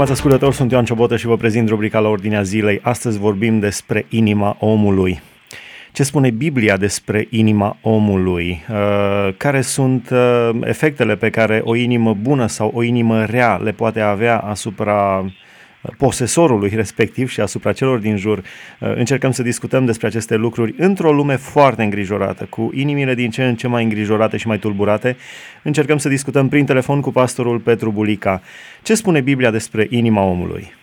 Stimați ascultători, sunt Ioan Ciobotă și vă prezint rubrica la Ordinea Zilei. Astăzi vorbim despre inima omului. Ce spune Biblia despre inima omului? Uh, care sunt uh, efectele pe care o inimă bună sau o inimă rea le poate avea asupra posesorului respectiv și asupra celor din jur. Uh, încercăm să discutăm despre aceste lucruri într-o lume foarte îngrijorată, cu inimile din ce în ce mai îngrijorate și mai tulburate. Încercăm să discutăm prin telefon cu pastorul Petru Bulica. Ce spune Biblia despre inima omului?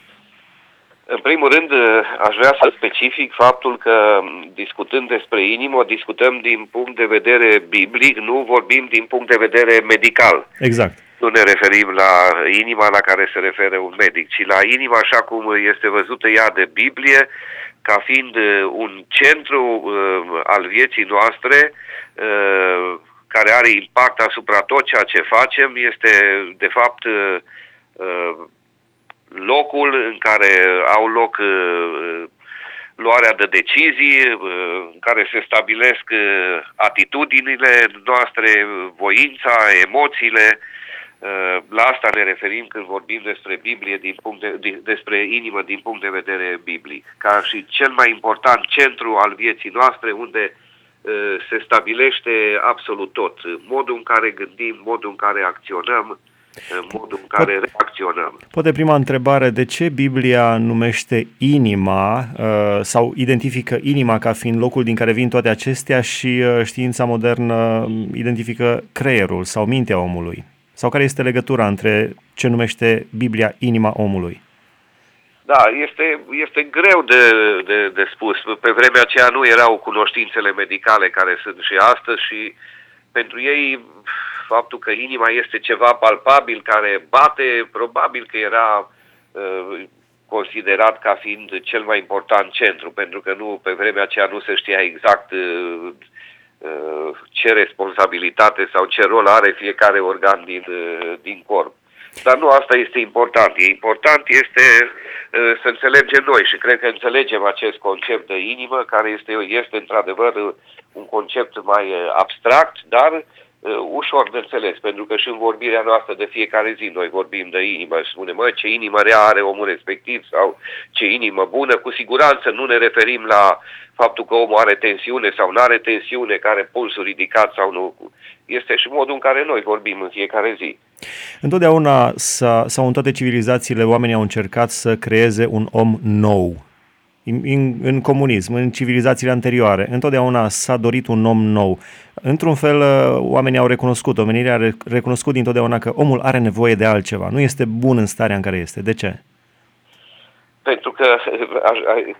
În primul rând, uh, aș vrea să specific faptul că discutând despre inimă, discutăm din punct de vedere biblic, nu vorbim din punct de vedere medical. Exact nu ne referim la inima la care se referă un medic, ci la inima așa cum este văzută ea de Biblie, ca fiind uh, un centru uh, al vieții noastre uh, care are impact asupra tot ceea ce facem, este de fapt uh, uh, locul în care au loc uh, luarea de decizii, în care se stabilesc atitudinile noastre, voința, emoțiile, Uh, la asta ne referim când vorbim despre Biblie, din punct de, despre inimă din punct de vedere biblic, ca și cel mai important centru al vieții noastre, unde uh, se stabilește absolut tot. Modul în care gândim, modul în care acționăm, uh, modul în care reacționăm. Poate prima întrebare, de ce Biblia numește inima sau identifică inima ca fiind locul din care vin toate acestea și știința modernă identifică creierul sau mintea omului? Sau care este legătura între ce numește Biblia inima omului? Da, este, este greu de, de, de spus. Pe vremea aceea nu erau cunoștințele medicale care sunt și astăzi și pentru ei faptul că inima este ceva palpabil care bate, probabil că era uh, considerat ca fiind cel mai important centru, pentru că nu pe vremea aceea nu se știa exact uh, Uh, ce responsabilitate sau ce rol are fiecare organ din, uh, din corp. Dar nu asta este important. E important este uh, să înțelegem noi și cred că înțelegem acest concept de inimă, care este, este într-adevăr un concept mai abstract, dar ușor de înțeles, pentru că și în vorbirea noastră de fiecare zi noi vorbim de inimă și spunem, mă, ce inimă rea are omul respectiv sau ce inimă bună, cu siguranță nu ne referim la faptul că omul are tensiune sau nu are tensiune, care pulsul ridicat sau nu. Este și modul în care noi vorbim în fiecare zi. Întotdeauna sau în toate civilizațiile oamenii au încercat să creeze un om nou. În, în comunism, în civilizațiile anterioare, întotdeauna s-a dorit un om nou. Într-un fel, oamenii au recunoscut, omenirea a recunoscut dintotdeauna că omul are nevoie de altceva, nu este bun în starea în care este. De ce? Pentru că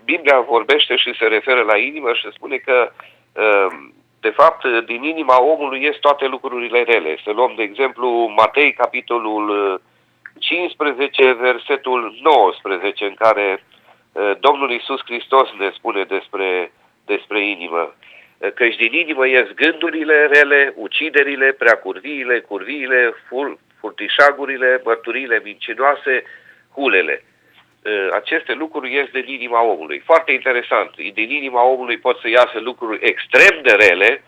Biblia vorbește și se referă la inimă și spune că um, de fapt, din inima omului ies toate lucrurile rele. Să luăm, de exemplu, Matei, capitolul 15, versetul 19, în care uh, Domnul Isus Hristos ne spune despre, despre inimă. Căci din inimă ies gândurile rele, uciderile, preacurviile, curviile, fur, furtișagurile, mărturile mincinoase, hulele. Ă, aceste lucruri ies din inima omului. Foarte interesant. Din inima omului pot să iasă lucruri extrem de rele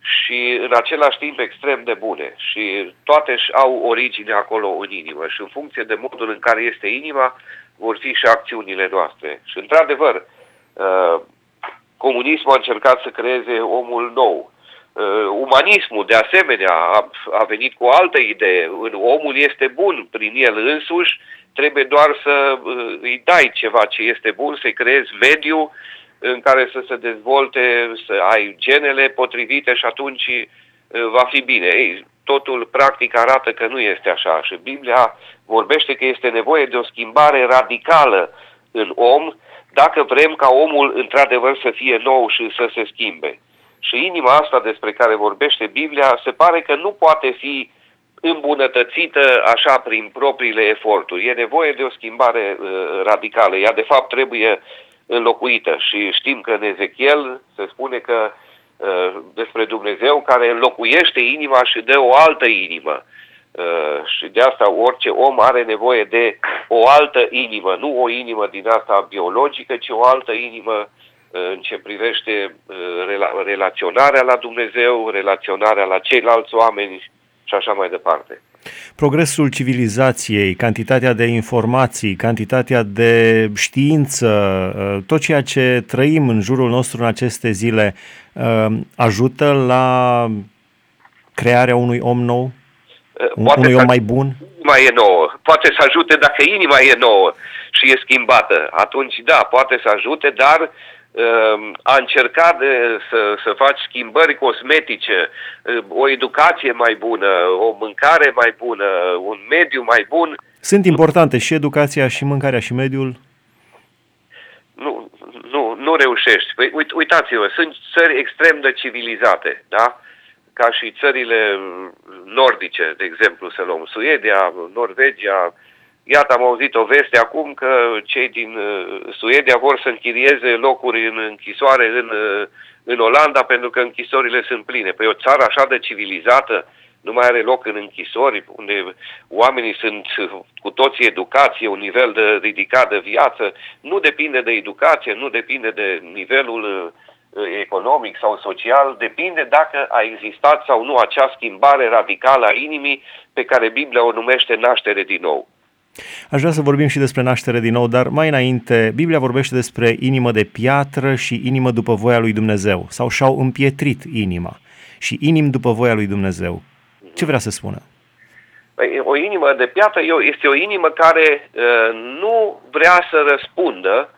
și în același timp extrem de bune. Și toate își au origine acolo în inimă și în funcție de modul în care este inima, vor fi și acțiunile noastre. Și într-adevăr, ă, comunismul a încercat să creeze omul nou. Ă, umanismul, de asemenea, a, a venit cu o altă idee. Omul este bun prin el însuși trebuie doar să uh, îi dai ceva ce este bun, să-i creezi mediu în care să se dezvolte, să ai genele potrivite și atunci uh, va fi bine. Ei, totul practic arată că nu este așa și Biblia vorbește că este nevoie de o schimbare radicală în om dacă vrem ca omul într-adevăr să fie nou și să se schimbe. Și inima asta despre care vorbește Biblia se pare că nu poate fi uh, îmbunătățită așa prin propriile eforturi. E nevoie de o schimbare uh, radicală. Ea, de fapt, trebuie înlocuită. Și știm că în Ezechiel se spune că uh, despre Dumnezeu care înlocuiește inima și dă o altă inimă. Uh, și de asta orice om are nevoie de o altă inimă, nu o inimă din asta biologică, ci o altă inimă uh, în ce privește uh, relaționarea la Dumnezeu, relaționarea la ceilalți oameni și așa mai departe. Progresul civilizației, cantitatea de informații, cantitatea de știință, uh, tot ceea ce trăim în jurul nostru în aceste zile uh, ajută la crearea unui om nou? Uh, Poate unui om mai bun? Inima e nouă. Poate să ajute dacă inima e nouă și e schimbată. Atunci, da, poate să ajute, dar uh, Ehm, a încercat de, să, să faci schimbări cosmetice, ehm, o educație mai bună, o mâncare mai bună, un mediu mai bun. Sunt importante și educația, și mâncarea, și mediul? Nu, nu, nu reușești. Păi, uit, uitați-vă, sunt țări extrem de civilizate, da? Ca și țările nordice, de exemplu, să luăm Suedia, Norvegia, Iată, am auzit o veste acum că cei din uh, Suedia vor să închirieze locuri în închisoare în, uh, în Olanda pentru că închisorile sunt pline. Păi o țară așa de civilizată nu mai are loc în închisori, unde oamenii sunt cu toții educație, un nivel de ridicat de viață. Nu depinde de educație, nu depinde de nivelul uh, economic sau social, depinde dacă a existat sau nu acea schimbare radicală a inimii pe care Biblia o numește naștere din nou. Aș vrea să vorbim și despre naștere din nou, dar mai înainte, Biblia vorbește despre inimă de piatră și inimă după voia lui Dumnezeu, sau și-au împietrit inima și inim după voia lui Dumnezeu. Ce vrea să spună? Păi, o inimă de piatră este o inimă care uh, nu vrea să răspundă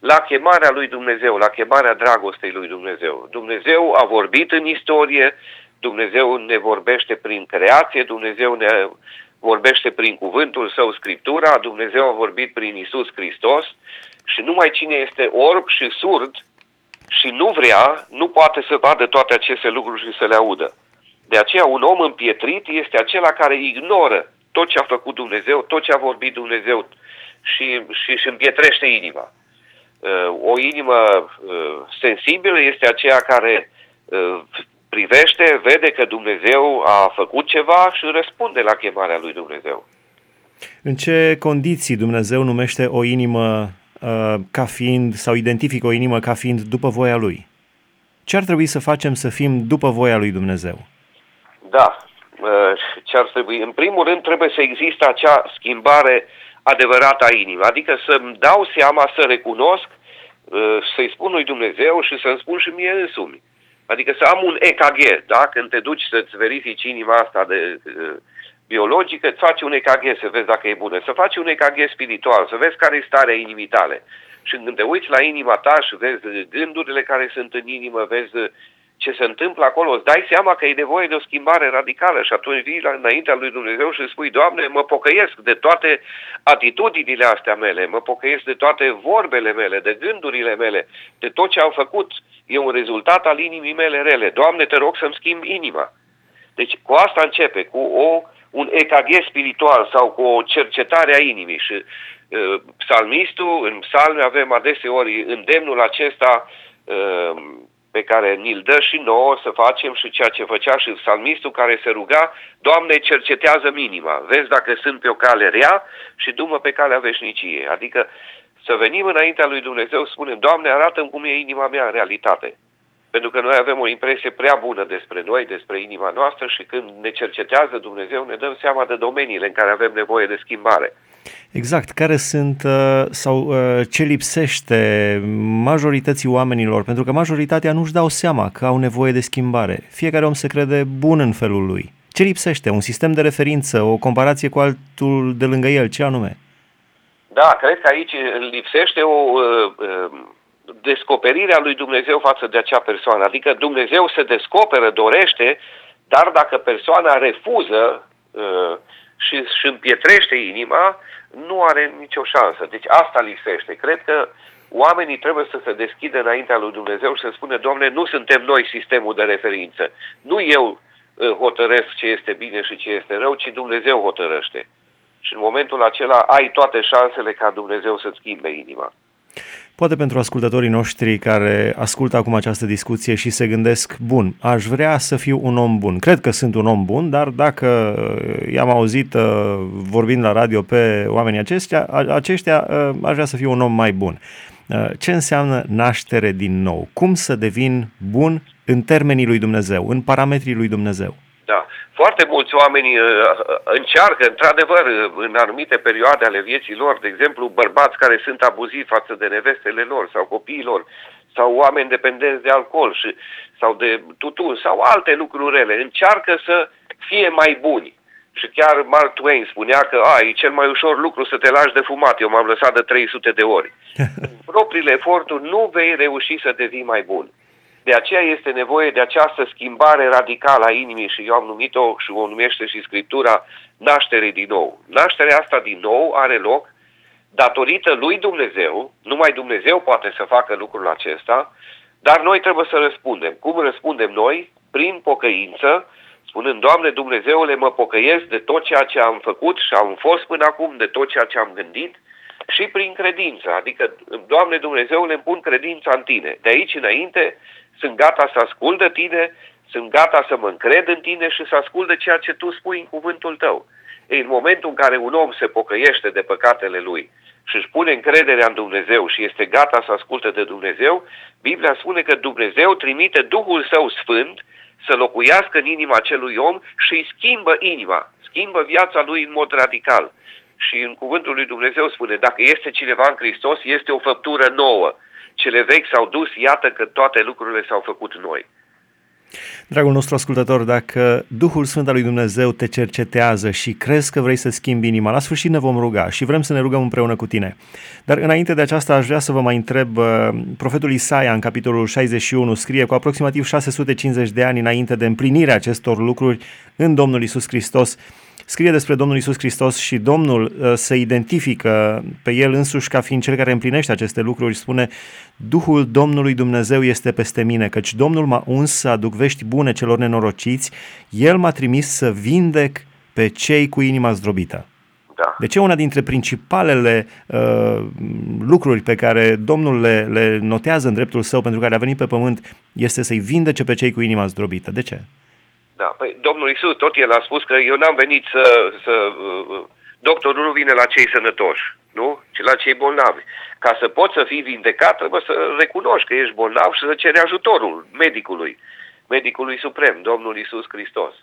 la chemarea lui Dumnezeu, la chemarea dragostei lui Dumnezeu. Dumnezeu a vorbit în istorie, Dumnezeu ne vorbește prin creație, Dumnezeu ne vorbește prin cuvântul său Scriptura, Dumnezeu a vorbit prin Isus Hristos și numai cine este orb și surd și nu vrea, nu poate să vadă toate aceste lucruri și să le audă. De aceea un om împietrit este acela care ignoră tot ce a făcut Dumnezeu, tot ce a vorbit Dumnezeu și, și își împietrește inima. Uh, o inimă uh, sensibilă este aceea care uh, privește, vede că Dumnezeu a făcut ceva și răspunde la chemarea lui Dumnezeu. În ce condiții Dumnezeu numește o inimă uh, ca fiind, sau identifică o inimă ca fiind după voia Lui? Ce ar trebui să facem să fim după voia Lui Dumnezeu? Da, uh, ce ar trebui? În primul rând trebuie să existe acea schimbare adevărată a inimii, adică să-mi dau seama, să recunosc, uh, să-i spun lui Dumnezeu și să-mi spun și mie însumi Adică să am un EKG, da? Când te duci să-ți verifici inima asta de uh, biologică, îți faci un EKG să vezi dacă e bună. Să faci un EKG spiritual, să vezi care e starea inimii tale. Și când te uiți la inima ta și vezi gândurile care sunt în inimă, vezi ce se întâmplă acolo, îți dai seama că e nevoie de o schimbare radicală și atunci vii la, înaintea lui Dumnezeu și spui, Doamne, mă pocăiesc de toate atitudinile astea mele, mă pocăiesc de toate vorbele mele, de gândurile mele, de tot ce am făcut. E un rezultat al inimii mele rele. Doamne, te rog să-mi schimb inima. Deci cu asta începe, cu o, un EKG spiritual sau cu o cercetare a inimii. Și uh, psalmistul, în psalme avem adeseori îndemnul acesta uh, pe care ni-l dă și nouă să facem și ceea ce făcea și psalmistul care se ruga, Doamne, cercetează minima, vezi dacă sunt pe o cale rea și dumă pe calea veșniciei. Adică să venim înaintea lui Dumnezeu, spunem, Doamne, arată-mi cum e inima mea în realitate. Pentru că noi avem o impresie prea bună despre noi, despre inima noastră și când ne cercetează Dumnezeu, ne dăm seama de domeniile în care avem nevoie de schimbare. Exact, care sunt uh, sau uh, ce lipsește majorității oamenilor, pentru că majoritatea nu-și dau seama că au nevoie de schimbare. Fiecare om se crede bun în felul lui. Ce lipsește? Un sistem de referință, o comparație cu altul de lângă el, ce anume? Da, cred că aici lipsește o uh, uh, descoperire a lui Dumnezeu față de acea persoană. Adică Dumnezeu se descoperă, dorește, dar dacă persoana refuză uh, și își împietrește inima, nu are nicio șansă. Deci asta lipsește. Cred că oamenii trebuie să se deschidă înaintea lui Dumnezeu și să spună, Doamne, nu suntem noi sistemul de referință. Nu eu uh, hotărăsc ce este bine și ce este rău, ci Dumnezeu hotărăște. Și în momentul acela ai toate șansele ca Dumnezeu să-ți schimbe inima. Poate pentru ascultătorii noștri care ascultă acum această discuție și se gândesc, bun, aș vrea să fiu un om bun. Cred că sunt un om bun, dar dacă i-am auzit uh, vorbind la radio pe oamenii aceștia, aceștia uh, aș vrea să fiu un om mai bun. Uh, ce înseamnă naștere din nou? Cum să devin bun în termenii lui Dumnezeu, în parametrii lui Dumnezeu? Da, Foarte mulți oameni uh, încearcă, într-adevăr, în anumite perioade ale vieții lor, de exemplu, bărbați care sunt abuzivi față de nevestele lor sau copiilor, sau oameni dependenți de alcool și, sau de tutun sau alte lucruri rele, încearcă să fie mai buni. Și chiar Mark Twain spunea că a, e cel mai ușor lucru să te lași de fumat, eu m-am lăsat de 300 de ori. În propriile eforturi nu vei reuși să devii mai bun. De aceea este nevoie de această schimbare radicală a inimii și eu am numit-o și o numește și Scriptura naștere din nou. Nașterea asta din nou are loc datorită lui Dumnezeu, numai Dumnezeu poate să facă lucrul acesta, dar noi trebuie să răspundem. Cum răspundem noi? Prin pocăință, spunând, Doamne Dumnezeule, mă pocăiesc de tot ceea ce am făcut și am fost până acum, de tot ceea ce am gândit, și prin credință, adică, Doamne Dumnezeule, îmi pun credința în Tine. De aici înainte sunt gata să ascult de Tine, sunt gata să mă încred în Tine și să ascult de ceea ce Tu spui în cuvântul Tău. Ei, în momentul în care un om se pocăiește de păcatele lui și își pune încrederea în Dumnezeu și este gata să asculte de Dumnezeu, Biblia spune că Dumnezeu trimite Duhul Său Sfânt să locuiască în inima acelui om și îi schimbă inima, schimbă viața lui în mod radical. Și în cuvântul lui Dumnezeu spune, dacă este cineva în Hristos, este o făptură nouă. Cele vechi s-au dus, iată că toate lucrurile s-au făcut noi. Dragul nostru ascultător, dacă Duhul Sfânt al lui Dumnezeu te cercetează și crezi că vrei să schimbi inima, la sfârșit ne vom ruga și vrem să ne rugăm împreună cu tine. Dar înainte de aceasta aș vrea să vă mai întreb, uh, profetul Isaia în capitolul 61 scrie cu aproximativ 650 de ani înainte de împlinirea acestor lucruri în Domnul Isus Hristos, scrie despre Domnul Isus Hristos și Domnul uh, se identifică pe el însuși ca fiind cel care împlinește aceste lucruri, spune Duhul Domnului Dumnezeu este peste mine, căci Domnul m-a uns să aduc vești bune celor nenorociți, El m-a trimis să vindec pe cei cu inima zdrobită. Da. De ce una dintre principalele uh, lucruri pe care Domnul le, le notează în dreptul său pentru care a venit pe pământ este să-i vindece pe cei cu inima zdrobită? De ce? Da, păi Domnul Isus, tot el a spus că eu n-am venit să... să uh, doctorul nu vine la cei sănătoși, nu? Ci la cei bolnavi. Ca să poți să fii vindecat, trebuie să recunoști că ești bolnav și să ceri ajutorul medicului, medicului suprem, Domnul Isus Hristos.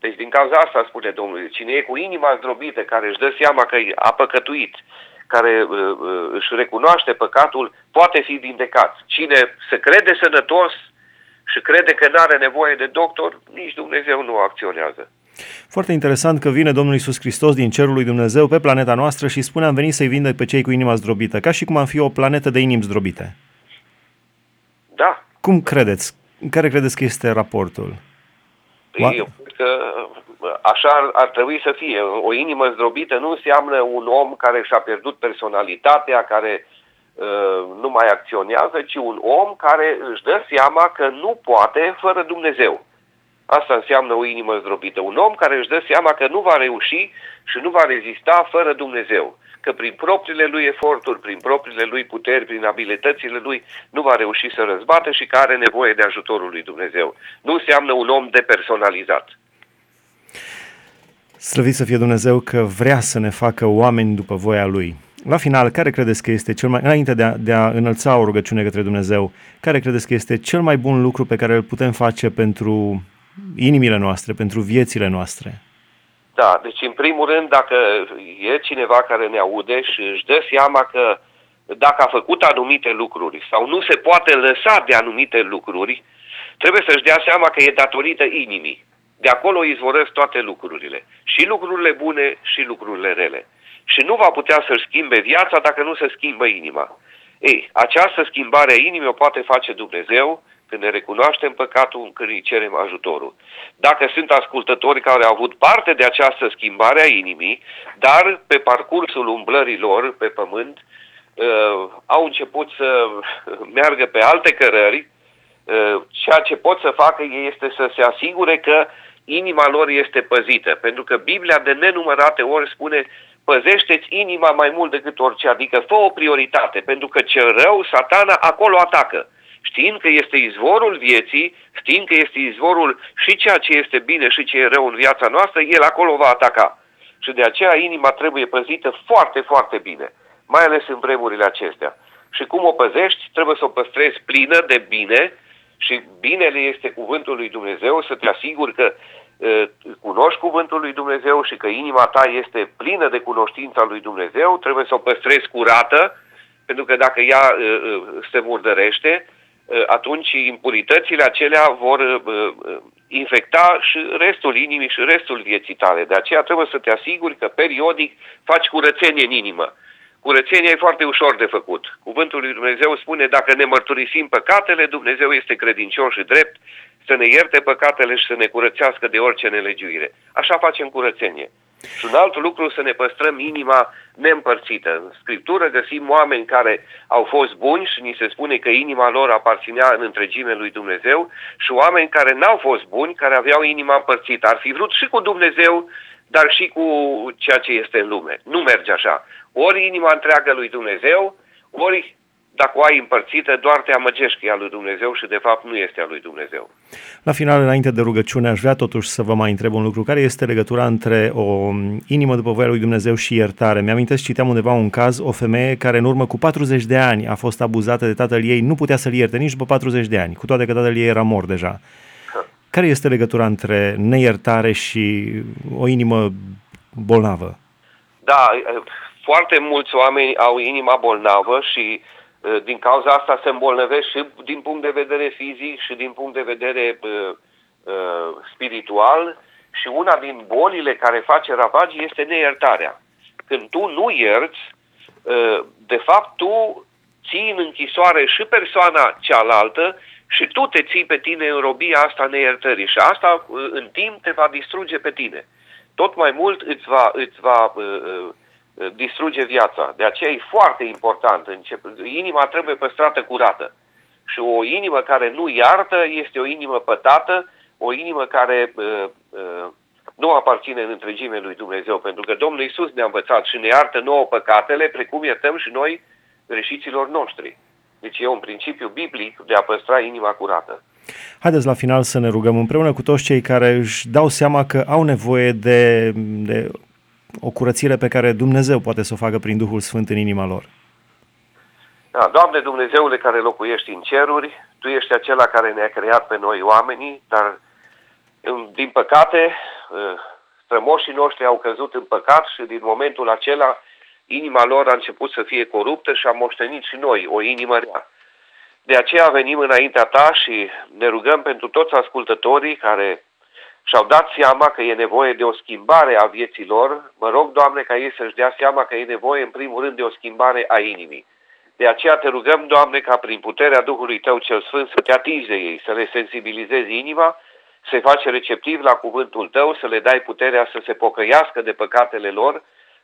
Deci din cauza asta spune Domnul, cine e cu inima zdrobită, care își dă seama că a păcătuit, care uh, uh, își recunoaște păcatul, poate fi vindecat. Cine se crede sănătos, și crede că nu are nevoie de doctor, nici Dumnezeu nu acționează. Foarte interesant că vine Domnul Isus Hristos din cerul lui Dumnezeu pe planeta noastră și spune am venit să-i vindec pe cei cu inima zdrobită, ca și cum am fi o planetă de inimi zdrobite. Da. Cum credeți? Care credeți că este raportul? Păi, eu cred că așa ar, ar trebui să fie. O inimă zdrobită nu înseamnă un om care și-a pierdut personalitatea, care uh, Uh, nu mai acționează, ci un om care își dă seama că nu poate fără Dumnezeu. Asta înseamnă o inimă zdrobită. Un om care își dă seama că nu va reuși și nu va rezista fără Dumnezeu. Că prin propriile lui eforturi, prin propriile lui puteri, prin abilitățile lui, nu va reuși să răzbată și că are nevoie de ajutorul lui Dumnezeu. Nu înseamnă un om depersonalizat. Slăvit să fie Dumnezeu că vrea să ne facă oameni după voia Lui. La final, care credeți că este cel mai, înainte de a, de a înălța o rugăciune către Dumnezeu, care credeți că este cel mai bun lucru pe care îl putem face pentru inimile noastre, pentru viețile noastre? Da, deci în primul rând, dacă e cineva care ne aude și își dă seama că dacă a făcut anumite lucruri sau nu se poate lăsa de anumite lucruri, trebuie să-și dea seama că e datorită inimii. De acolo izvorăsc toate lucrurile. Și lucrurile bune și lucrurile rele și nu va putea să-și schimbe viața dacă nu se schimbă inima. Ei, această schimbare a inimii o poate face Dumnezeu când ne recunoaștem păcatul, când îi cerem ajutorul. Dacă sunt ascultători care au avut parte de această schimbare a inimii, dar pe parcursul umblării lor pe pământ uh, au început să meargă pe alte cărări, uh, ceea ce pot să facă este să se asigure că inima lor este păzită. Pentru că Biblia de nenumărate ori spune păzește-ți inima mai mult decât orice, adică fă o prioritate, pentru că cel rău, satana, acolo atacă. Știind că este izvorul vieții, știind că este izvorul și ceea ce este bine și ce e rău în viața noastră, el acolo va ataca. Și de aceea inima trebuie păzită foarte, foarte bine, mai ales în vremurile acestea. Și cum o păzești, trebuie să o păstrezi plină de bine și binele este cuvântul lui Dumnezeu, să te asiguri că cunoști cuvântul lui Dumnezeu și că inima ta este plină de cunoștința lui Dumnezeu, trebuie să o păstrezi curată, pentru că dacă ea se murdărește, atunci impuritățile acelea vor infecta și restul inimii și restul vieții tale. De aceea trebuie să te asiguri că periodic faci curățenie în inimă. Curățenia e foarte ușor de făcut. Cuvântul lui Dumnezeu spune, dacă ne mărturisim păcatele, Dumnezeu este credincios și drept să ne ierte păcatele și să ne curățească de orice nelegiuire. Așa facem curățenie. Și un alt lucru să ne păstrăm inima neîmpărțită. În Scriptură găsim oameni care au fost buni și ni se spune că inima lor aparținea în întregime lui Dumnezeu și oameni care n-au fost buni, care aveau inima împărțită. Ar fi vrut și cu Dumnezeu, dar și cu ceea ce este în lume. Nu merge așa. Ori inima întreagă lui Dumnezeu, ori dacă o ai împărțită, doar te amăgești că e a lui Dumnezeu și de fapt nu este a lui Dumnezeu. La final, înainte de rugăciune, aș vrea totuși să vă mai întreb un lucru. Care este legătura între o inimă după voia lui Dumnezeu și iertare? Mi-amintesc, citeam undeva un caz, o femeie care în urmă cu 40 de ani a fost abuzată de tatăl ei, nu putea să-l ierte nici după 40 de ani, cu toate că tatăl ei era mort deja. Care este legătura între neiertare și o inimă bolnavă? Da, foarte mulți oameni au inima bolnavă și uh, din cauza asta se îmbolnăvesc și din punct de vedere fizic și din punct de vedere uh, uh, spiritual și una din bolile care face ravagii este neiertarea. Când tu nu ierți, uh, de fapt tu ții în închisoare și persoana cealaltă și tu te ții pe tine în robia asta neiertării și asta uh, în timp te va distruge pe tine. Tot mai mult îți va, îți va uh, uh, distruge viața. De aceea e foarte important. Inima trebuie păstrată curată. Și o inimă care nu iartă este o inimă pătată, o inimă care uh, uh, nu aparține în întregime lui Dumnezeu, pentru că Domnul Isus ne-a învățat și ne iartă nouă păcatele, precum iertăm și noi greșiților noștri. Deci e un principiu biblic de a păstra inima curată. Haideți la final să ne rugăm împreună cu toți cei care își dau seama că au nevoie de, de o curățire pe care Dumnezeu poate să o facă prin Duhul Sfânt în inima lor. Da, Doamne Dumnezeule care locuiești în ceruri, Tu ești acela care ne-a creat pe noi oamenii, dar din păcate strămoșii noștri au căzut în păcat și din momentul acela inima lor a început să fie coruptă și am moștenit și noi o inimă rea. De aceea venim înaintea ta și ne rugăm pentru toți ascultătorii care și-au dat seama că e nevoie de o schimbare a vieții lor, mă rog, Doamne, ca ei să-și dea seama că e nevoie, în primul rând, de o schimbare a inimii. De aceea te rugăm, Doamne, ca prin puterea Duhului Tău cel Sfânt să te atingi de ei, să le sensibilizezi inima, să-i faci receptiv la cuvântul Tău, să le dai puterea să se pocăiască de păcatele lor,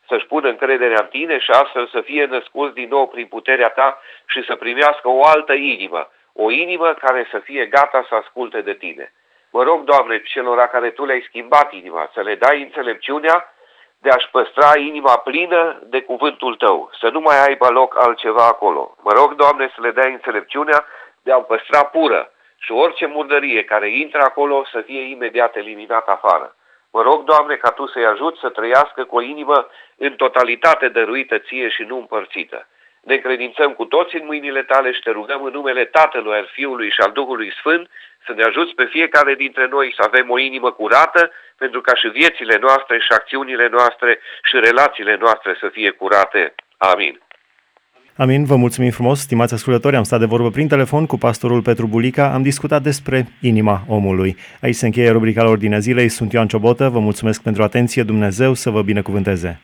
să-și pună încrederea în Tine și astfel să fie născuți din nou prin puterea Ta și să primească o altă inimă, o inimă care să fie gata să asculte de Tine. Mă rog, Doamne, celor care Tu le-ai schimbat inima, să le dai înțelepciunea de a-și păstra inima plină de cuvântul Tău, să nu mai aibă loc altceva acolo. Mă rog, Doamne, să le dai înțelepciunea de a-o păstra pură și orice murdărie care intră acolo să fie imediat eliminată afară. Mă rog, Doamne, ca Tu să-i ajut să trăiască cu o inimă în totalitate dăruită Ție și nu împărțită. Ne credințăm cu toți în mâinile Tale și Te rugăm în numele Tatălui, al Fiului și al Duhului Sfânt să ne ajuți pe fiecare dintre noi să avem o inimă curată, pentru ca și viețile noastre și acțiunile noastre și relațiile noastre să fie curate. Amin. Amin, vă mulțumim frumos, stimați ascultători, am stat de vorbă prin telefon cu pastorul Petru Bulica, am discutat despre inima omului. Aici se încheie rubrica la Ordinea Zilei, sunt Ioan Ciobotă, vă mulțumesc pentru atenție, Dumnezeu să vă binecuvânteze.